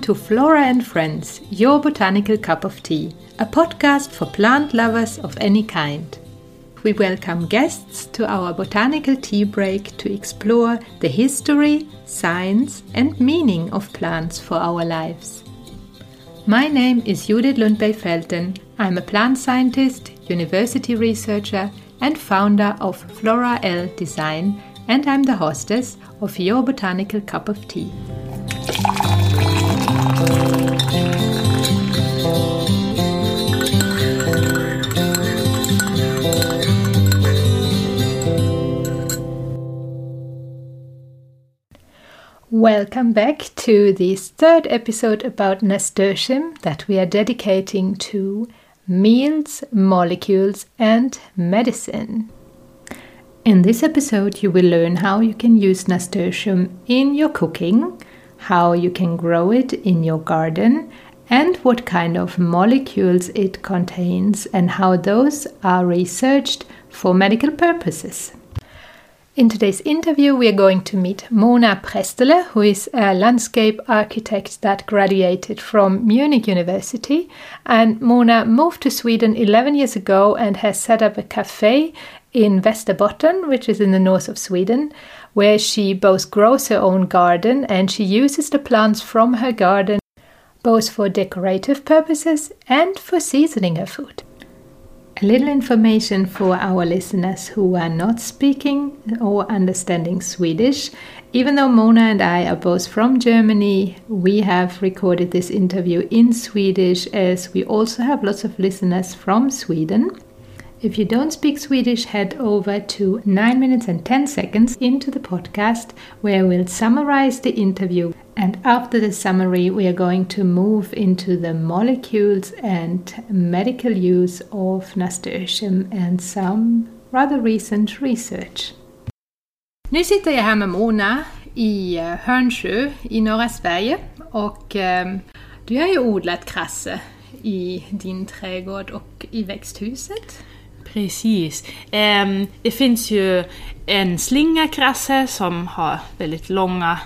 Welcome to Flora and Friends, your botanical cup of tea, a podcast for plant lovers of any kind. We welcome guests to our botanical tea break to explore the history, science, and meaning of plants for our lives. My name is Judith Lundberg Felten. I'm a plant scientist, university researcher, and founder of Flora L Design, and I'm the hostess of your botanical cup of tea. Welcome back to this third episode about nasturtium that we are dedicating to meals, molecules, and medicine. In this episode, you will learn how you can use nasturtium in your cooking, how you can grow it in your garden, and what kind of molecules it contains, and how those are researched for medical purposes. In today's interview, we are going to meet Mona Prestele, who is a landscape architect that graduated from Munich University. And Mona moved to Sweden 11 years ago and has set up a cafe in Västerbotten, which is in the north of Sweden, where she both grows her own garden and she uses the plants from her garden both for decorative purposes and for seasoning her food. A little information for our listeners who are not speaking or understanding Swedish. Even though Mona and I are both from Germany, we have recorded this interview in Swedish as we also have lots of listeners from Sweden. If you don't speak Swedish, head over to 9 minutes and 10 seconds into the podcast where we'll summarize the interview. And after the summary, we are going to move into the molecules and medical use of nasturtium and some rather recent research. Nu sitter jag här med Mona i eh, Hörnsjö i norra Sverige och eh, du har ju odlat krasse i din trädgård och i växthuset. Precis. Um, det finns ju en slingakrasse som har väldigt långa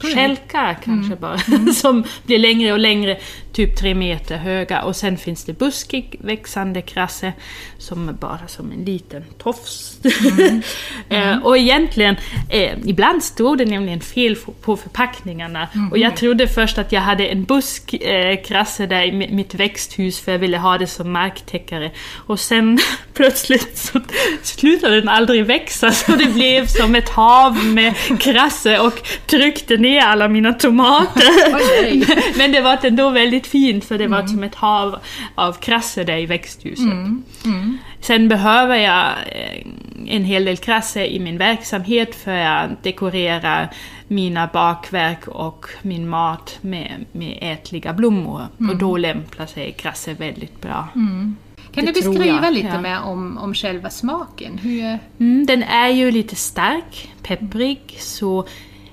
Skälkar kanske mm. bara, mm. som blir längre och längre, typ tre meter höga. Och sen finns det buskig växande krasse som är bara som en liten tofs. Mm. Mm. och egentligen, eh, ibland stod det nämligen fel på förpackningarna. Mm. Och jag trodde först att jag hade en buskkrasse eh, där i mitt växthus för jag ville ha det som marktäckare. Och sen plötsligt så slutade den aldrig växa så det blev som ett hav med krasse och tryckte ner alla mina tomater. Oh, Men det var ändå väldigt fint för det var mm. som ett hav av krasse där i växthuset. Mm. Mm. Sen behöver jag eh, en hel del krasse i min verksamhet för att dekorera mina bakverk och min mat med, med ätliga blommor. Och mm. då lämpar sig krasse väldigt bra. Mm. Kan det du beskriva lite ja. mer om, om själva smaken? Hur... Mm, den är ju lite stark, pepprig, så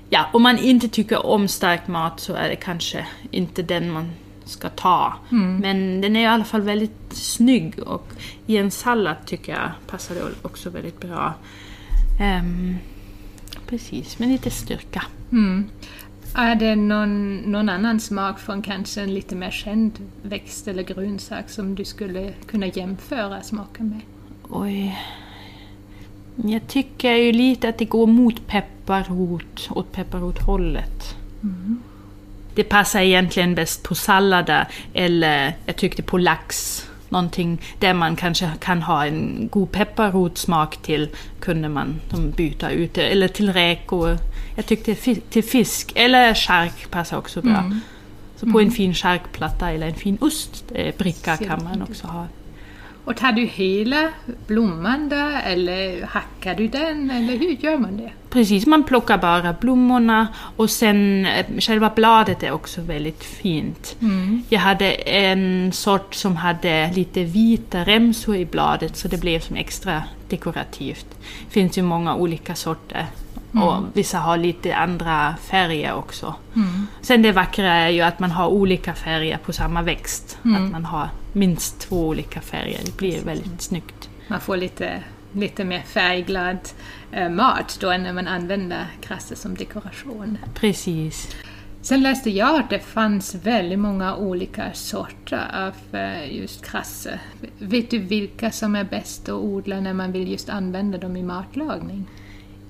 ja, om man inte tycker om stark mat så är det kanske inte den man ska ta. Mm. Men den är i alla fall väldigt snygg och i en sallad tycker jag passar det också väldigt bra. Um, precis, med lite styrka. Mm. Är det någon, någon annan smak från kanske en lite mer känd växt eller grönsak som du skulle kunna jämföra smaken med? Oj, jag tycker ju lite att det går mot pepparrot, åt pepparrothållet. Mm. Det passar egentligen bäst på sallader eller jag tyckte på lax. Någonting där man kanske kan ha en god pepparrotsmak till kunde man byta ut det. Eller till räkor. Jag tyckte till fisk eller chark passar också bra. Mm. Så på mm. en fin charkplatta eller en fin ostbricka kan man också ha och tar du hela blomman där eller hackar du den eller hur gör man det? Precis, man plockar bara blommorna och sen eh, själva bladet är också väldigt fint. Mm. Jag hade en sort som hade lite vita remsor i bladet så det blev som extra dekorativt. Det finns ju många olika sorter. Mm. Och vissa har lite andra färger också. Mm. Sen det vackra är ju att man har olika färger på samma växt. Mm. Att man har minst två olika färger. Det blir väldigt snyggt. Man får lite, lite mer färgglad eh, mat då när man använder krasse som dekoration. Precis. Sen läste jag att det fanns väldigt många olika sorter av eh, just krasse. Vet du vilka som är bäst att odla när man vill just använda dem i matlagning?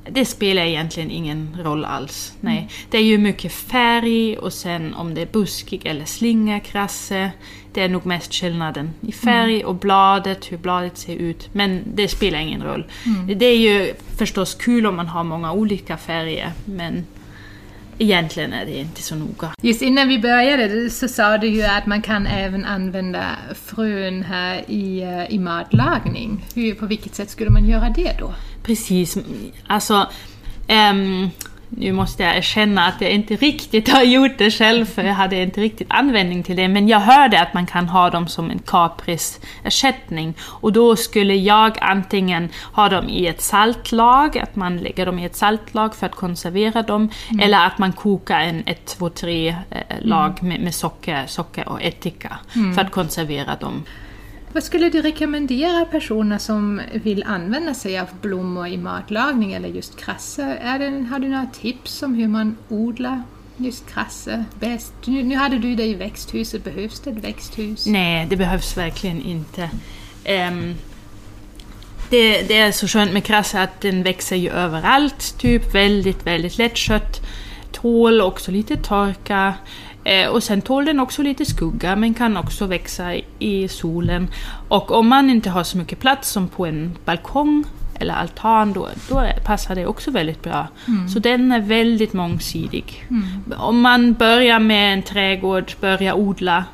Det spelar egentligen ingen roll alls. Nej. Mm. Det är ju mycket färg och sen om det är buskig eller slingakrasse. Det är nog mest skillnaden i färg mm. och bladet, hur bladet ser ut. Men det spelar ingen roll. Mm. Det är ju förstås kul om man har många olika färger, men egentligen är det inte så noga. Just innan vi började så sa du ju att man kan även använda frön här i, eh, i matlagning. Hur, på vilket sätt skulle man göra det då? Precis, alltså um, nu måste jag erkänna att jag inte riktigt har gjort det själv, för jag hade inte riktigt användning till det. Men jag hörde att man kan ha dem som en kaprisersättning. Och då skulle jag antingen ha dem i ett saltlag, att man lägger dem i ett saltlag för att konservera dem, mm. eller att man kokar en ett, två, tre eh, lag mm. med, med, socker, socker och ättika mm. för att konservera dem. Vad skulle du rekommendera personer som vill använda sig av blommor i matlagning eller just krasse? Är det, har du några tips om hur man odlar just krasse bäst? Nu, nu hade du det i växthuset, behövs det ett växthus? Nej, det behövs verkligen inte. Um, det, det, är så skönt med krasse att den växer ju överallt, typ väldigt, väldigt lättskött. Tål också lite torka. Eh, och sen tål den också lite skugga men kan också växa i solen. Och om man inte har så mycket plats som på en balkong eller altan, då, då passar det också väldigt bra. Mm. Så den är väldigt mångsidig. Mm. Om man börjar med en trädgård, börjar odla,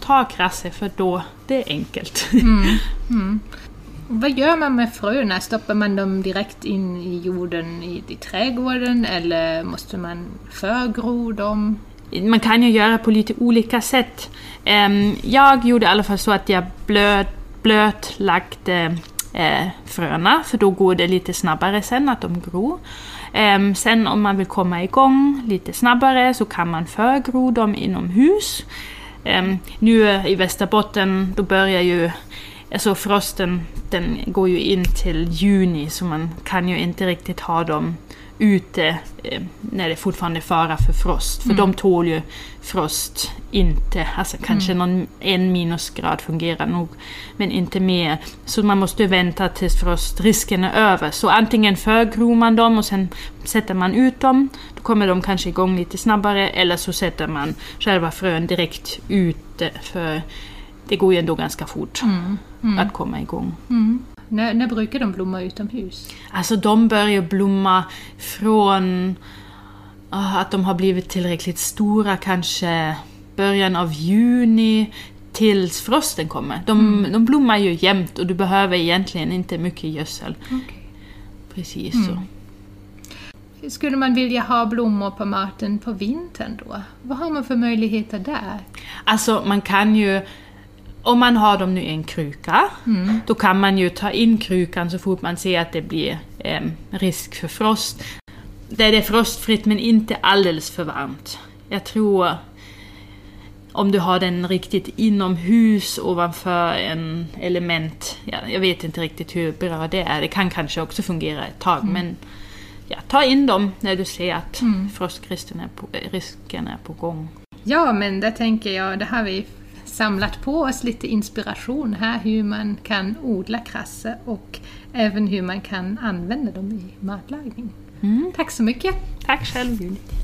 ta krasse för då, det är enkelt. Mm. mm. Vad gör man med fröna? Stoppar man dem direkt in i jorden i, i trädgården eller måste man förgro dem? Man kan ju göra på lite olika sätt. Ehm, jag gjorde i alla fall så att jag blöt, blöt lagde eh, eh, fröna, för då går det lite snabbare sen att de gror. Ehm, sen om man vill komma igång lite snabbare så kan man förgro dem inomhus. Ehm, nu i Västerbotten, då börjar ju Alltså frosten, den går ju in till juni så man kan ju inte riktigt ha dem ute eh, när det fortfarande är fara för frost. För mm. de tål ju frost inte. Alltså kanske mm. någon en minusgrad fungerar nog, men inte mer. Så man måste vänta tills frostrisken är över. Så antingen förgror man dem och sen sätter man ut dem. Då kommer de kanske igång lite snabbare. Eller så sätter man själva frön direkt ute. För det går ju ändå ganska fort mm. mm. att komma igång. Mm. När, när brukar de blomma utomhus? Alltså de börjar blomma från uh, att de har blivit tillräckligt stora, kanske början av juni tills frosten kommer. De, mm. de blommar ju jämt och du behöver egentligen inte mycket gödsel. Okay. Precis mm. så. Skulle man vilja ha blommor på maten på vintern då? Vad har man för möjligheter där? Alltså man kan ju om man har dem nu i en kruka, mm. då kan man ju ta in krukan så fort man ser att det blir eh, risk för frost. Där det är frostfritt men inte alldeles för varmt. Jag tror om du har den riktigt inomhus ovanför en element, ja, jag vet inte riktigt hur bra det är, det kan kanske också fungera ett tag mm. men ja, ta in dem när du ser att mm. frostrisken är på, risken är på gång. Ja, men det tänker jag, det har vi samlat på oss lite inspiration här hur man kan odla krasse och även hur man kan använda dem i matlagning. Mm. Tack så mycket! Tack själv Judith!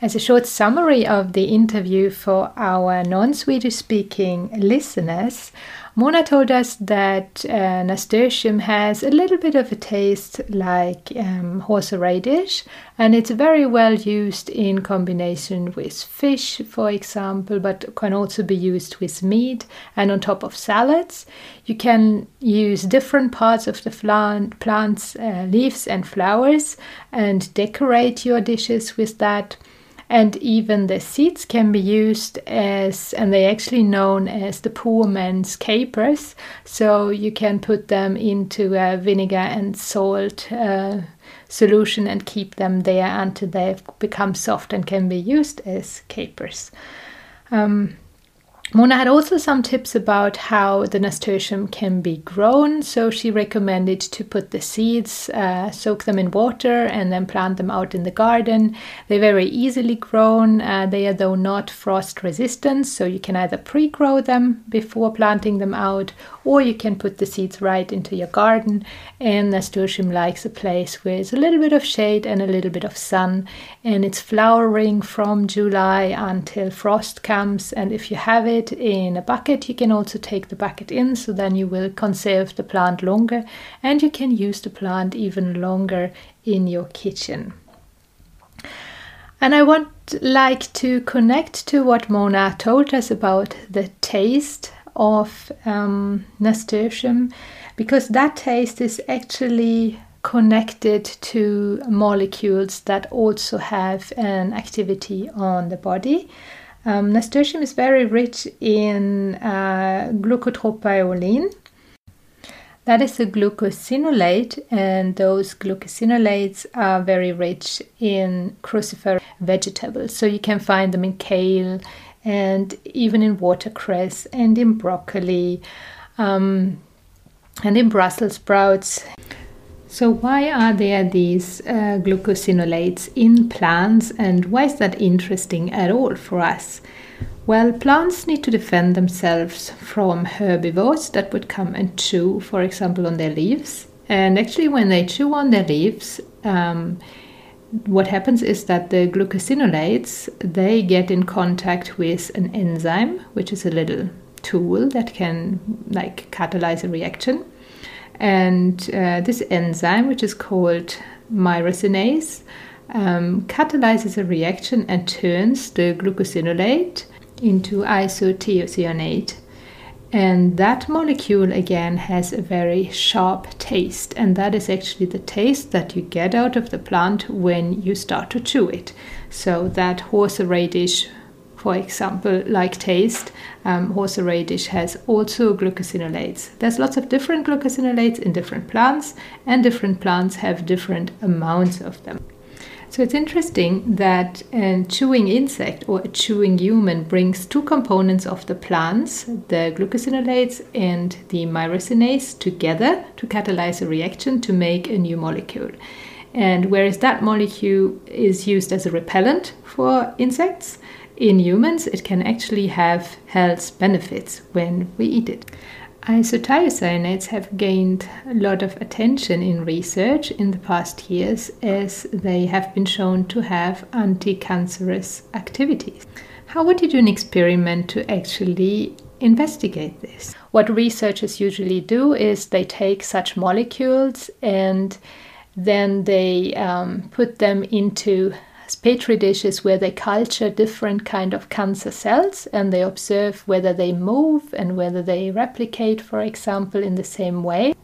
As a short summary of the interview for our non Swedish speaking listeners, Mona told us that uh, nasturtium has a little bit of a taste like um, horseradish, and it's very well used in combination with fish, for example, but can also be used with meat and on top of salads. You can use different parts of the plant, plant's uh, leaves and flowers and decorate your dishes with that and even the seeds can be used as and they're actually known as the poor man's capers. So you can put them into a vinegar and salt uh, solution and keep them there until they become soft and can be used as capers. Um, Mona had also some tips about how the nasturtium can be grown, so she recommended to put the seeds, uh, soak them in water, and then plant them out in the garden. They're very easily grown, uh, they are though not frost resistant, so you can either pre grow them before planting them out, or you can put the seeds right into your garden. And nasturtium likes a place with a little bit of shade and a little bit of sun, and it's flowering from July until frost comes. And if you have it, in a bucket. You can also take the bucket in, so then you will conserve the plant longer and you can use the plant even longer in your kitchen. And I want like to connect to what Mona told us about the taste of um, nasturtium because that taste is actually connected to molecules that also have an activity on the body. Um, nasturtium is very rich in uh. That is a glucosinolate, and those glucosinolates are very rich in cruciferous vegetables. So you can find them in kale and even in watercress and in broccoli um, and in Brussels sprouts. So, why are there these uh, glucosinolates in plants and why is that interesting at all for us? Well, plants need to defend themselves from herbivores that would come and chew, for example, on their leaves. And actually, when they chew on their leaves, um, what happens is that the glucosinolates they get in contact with an enzyme, which is a little tool that can like catalyze a reaction and uh, this enzyme, which is called myrosinase, um, catalyzes a reaction and turns the glucosinolate into isothiocyanate. And that molecule again has a very sharp taste, and that is actually the taste that you get out of the plant when you start to chew it. So, that horseradish for example, like taste, um, horseradish has also glucosinolates. There's lots of different glucosinolates in different plants, and different plants have different amounts of them. So it's interesting that a chewing insect or a chewing human brings two components of the plants, the glucosinolates and the myrosinase, together to catalyze a reaction to make a new molecule. And whereas that molecule is used as a repellent for insects, in humans, it can actually have health benefits when we eat it. Isothiocyanates have gained a lot of attention in research in the past years as they have been shown to have anti cancerous activities. How would you do an experiment to actually investigate this? What researchers usually do is they take such molecules and then they um, put them into petri dishes where they culture different kind of cancer cells and they observe whether they move and whether they replicate for example in the same way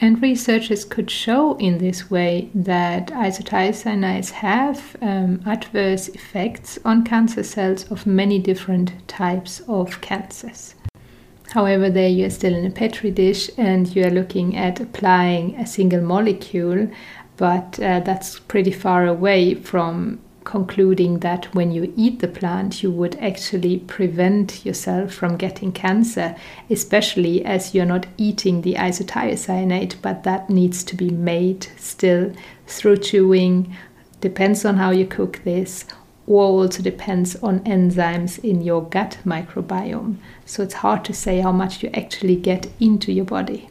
and researchers could show in this way that isothiocyanates have um, adverse effects on cancer cells of many different types of cancers. However, there you are still in a petri dish and you are looking at applying a single molecule but uh, that's pretty far away from concluding that when you eat the plant, you would actually prevent yourself from getting cancer, especially as you're not eating the isothiocyanate, but that needs to be made still through chewing. Depends on how you cook this, or also depends on enzymes in your gut microbiome. So it's hard to say how much you actually get into your body.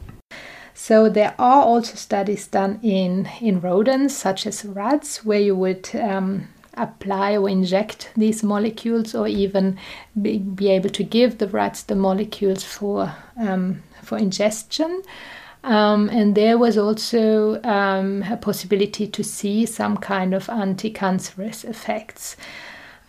So there are also studies done in, in rodents, such as rats, where you would um, apply or inject these molecules or even be, be, able to give the rats the molecules for, um, for ingestion. Um, and there was also um, a possibility to see some kind of anti cancerous effects.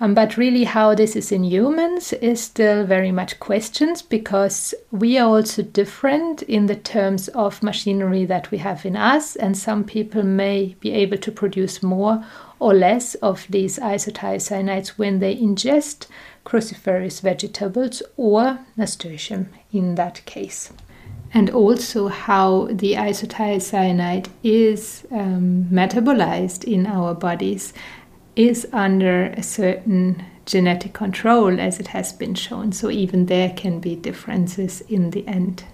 Um, but really, how this is in humans is still very much questions because we are also different in the terms of machinery that we have in us, and some people may be able to produce more or less of these isothiocyanates when they ingest cruciferous vegetables or nasturtium in that case. And also, how the isothiocyanate is um, metabolized in our bodies is under a certain genetic control as it has been shown. So even there can be differences in the end.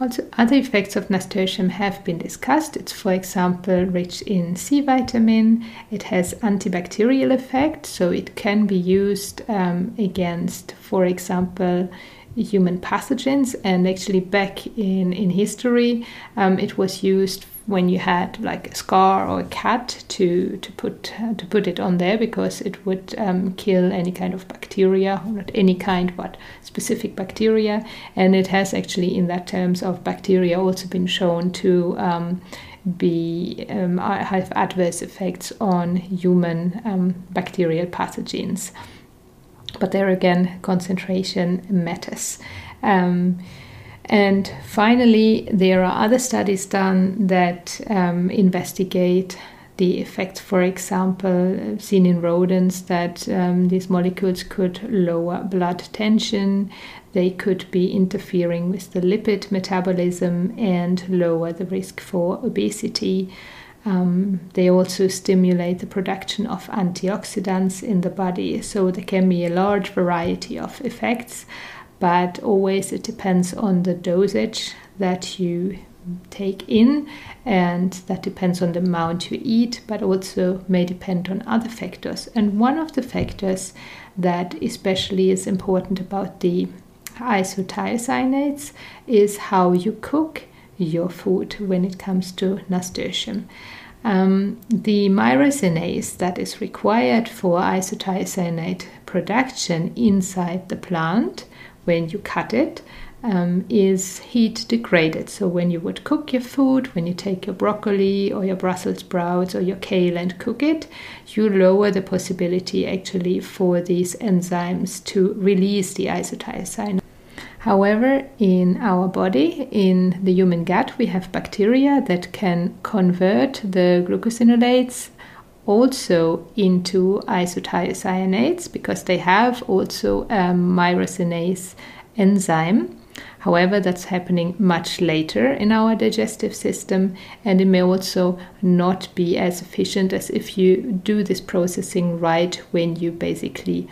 Also, other effects of nasturtium have been discussed. It's, for example, rich in C vitamin. It has antibacterial effect, so it can be used um, against, for example, human pathogens. And actually, back in in history, um, it was used when you had like a scar or a cat to to put uh, to put it on there because it would um, kill any kind of bacteria not any kind but specific bacteria and it has actually in that terms of bacteria also been shown to um, be um, have adverse effects on human um, bacterial pathogens but there again concentration matters um, and finally, there are other studies done that um, investigate the effects, for example, seen in rodents, that um, these molecules could lower blood tension, they could be interfering with the lipid metabolism and lower the risk for obesity. Um, they also stimulate the production of antioxidants in the body, so there can be a large variety of effects but always it depends on the dosage that you take in and that depends on the amount you eat but also may depend on other factors. And one of the factors that especially is important about the isothiocyanates is how you cook your food when it comes to nasturtium um, the myrosinase that is required for isothiocyanate production inside the plant when you cut it um, is heat degraded. So when you would cook your food, when you take your broccoli or your Brussels sprouts or your kale and cook it, you lower the possibility actually for these enzymes to release the isothiocyanate. However, in our body, in the human gut, we have bacteria that can convert the glucosinolates also into isothiocyanates because they have also a myrosinase enzyme. However, that's happening much later in our digestive system, and it may also not be as efficient as if you do this processing right when you basically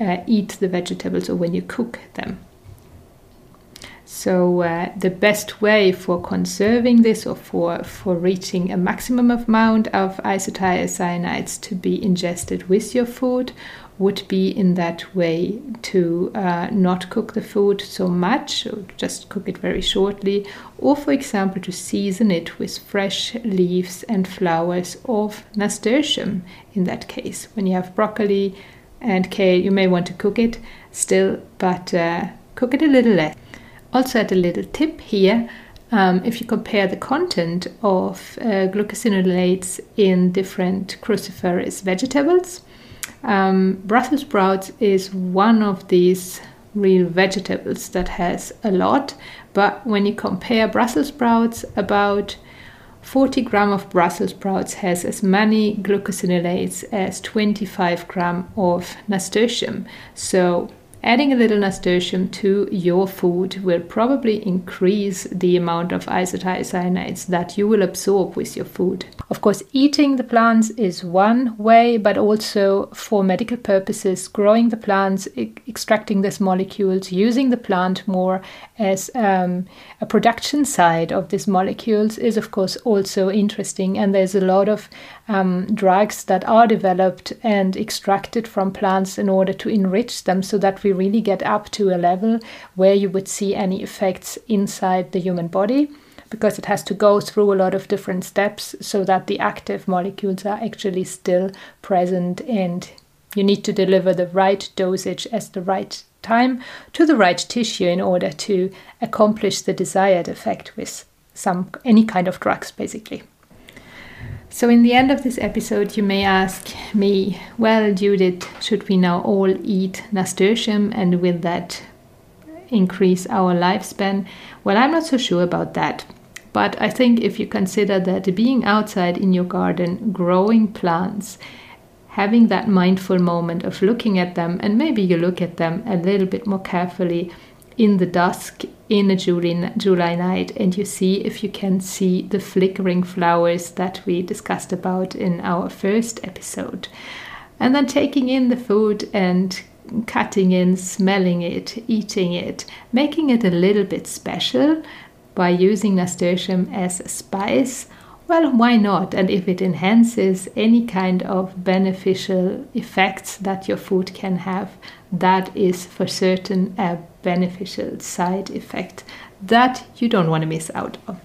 uh, eat the vegetables or when you cook them. So uh, the best way for conserving this or for, for reaching a maximum amount of isothiocyanates to be ingested with your food would be in that way to uh, not cook the food so much, or just cook it very shortly, or for example to season it with fresh leaves and flowers of nasturtium in that case. When you have broccoli and kale, you may want to cook it still, but uh, cook it a little less. Also, add a little tip here. Um, if you compare the content of uh, glucosinolates in different cruciferous vegetables, um, Brussels sprouts is one of these real vegetables that has a lot. But when you compare Brussels sprouts, about 40 gram of Brussels sprouts has as many glucosinolates as 25 gram of nasturtium. So Adding a little nasturtium to your food will probably increase the amount of isothiocyanates that you will absorb with your food. Of course, eating the plants is one way, but also for medical purposes, growing the plants, e- extracting these molecules, using the plant more as um, a production side of these molecules is, of course, also interesting. And there's a lot of um, drugs that are developed and extracted from plants in order to enrich them so that we really get up to a level where you would see any effects inside the human body because it has to go through a lot of different steps so that the active molecules are actually still present and you need to deliver the right dosage at the right time to the right tissue in order to accomplish the desired effect with some any kind of drugs basically so, in the end of this episode, you may ask me, well, Judith, should we now all eat nasturtium and with that increase our lifespan? Well, I'm not so sure about that. But I think if you consider that being outside in your garden, growing plants, having that mindful moment of looking at them, and maybe you look at them a little bit more carefully in the dusk in a July, July night and you see if you can see the flickering flowers that we discussed about in our first episode. and then taking in the food and cutting in, smelling it, eating it, making it a little bit special by using nasturtium as a spice. Well, why not? And if it enhances any kind of beneficial effects that your food can have, that is for certain a beneficial side effect that you don't want to miss out on.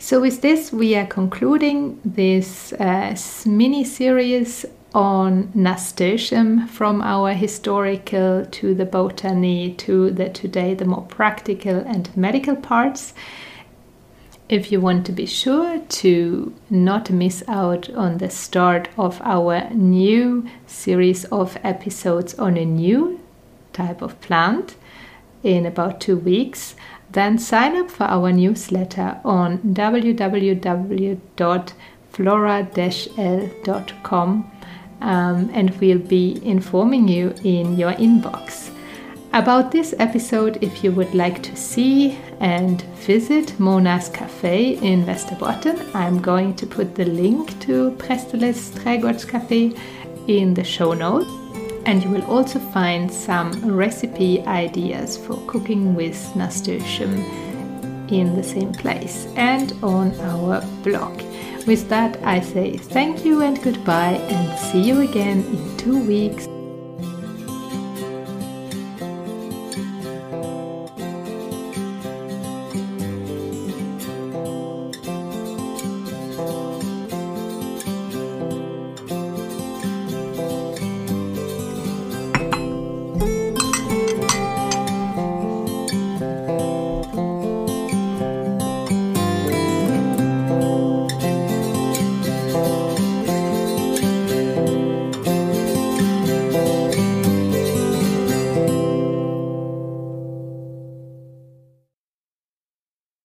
So, with this, we are concluding this uh, mini series on nasturtium from our historical to the botany to the today the more practical and medical parts. If you want to be sure to not miss out on the start of our new series of episodes on a new type of plant in about two weeks, then sign up for our newsletter on www.flora-l.com um, and we'll be informing you in your inbox. About this episode, if you would like to see and visit Mona's Cafe in Västerbotten, I'm going to put the link to Prästeles Trädgårdscafé in the show notes. And you will also find some recipe ideas for cooking with nasturtium in the same place and on our blog. With that, I say thank you and goodbye, and see you again in two weeks.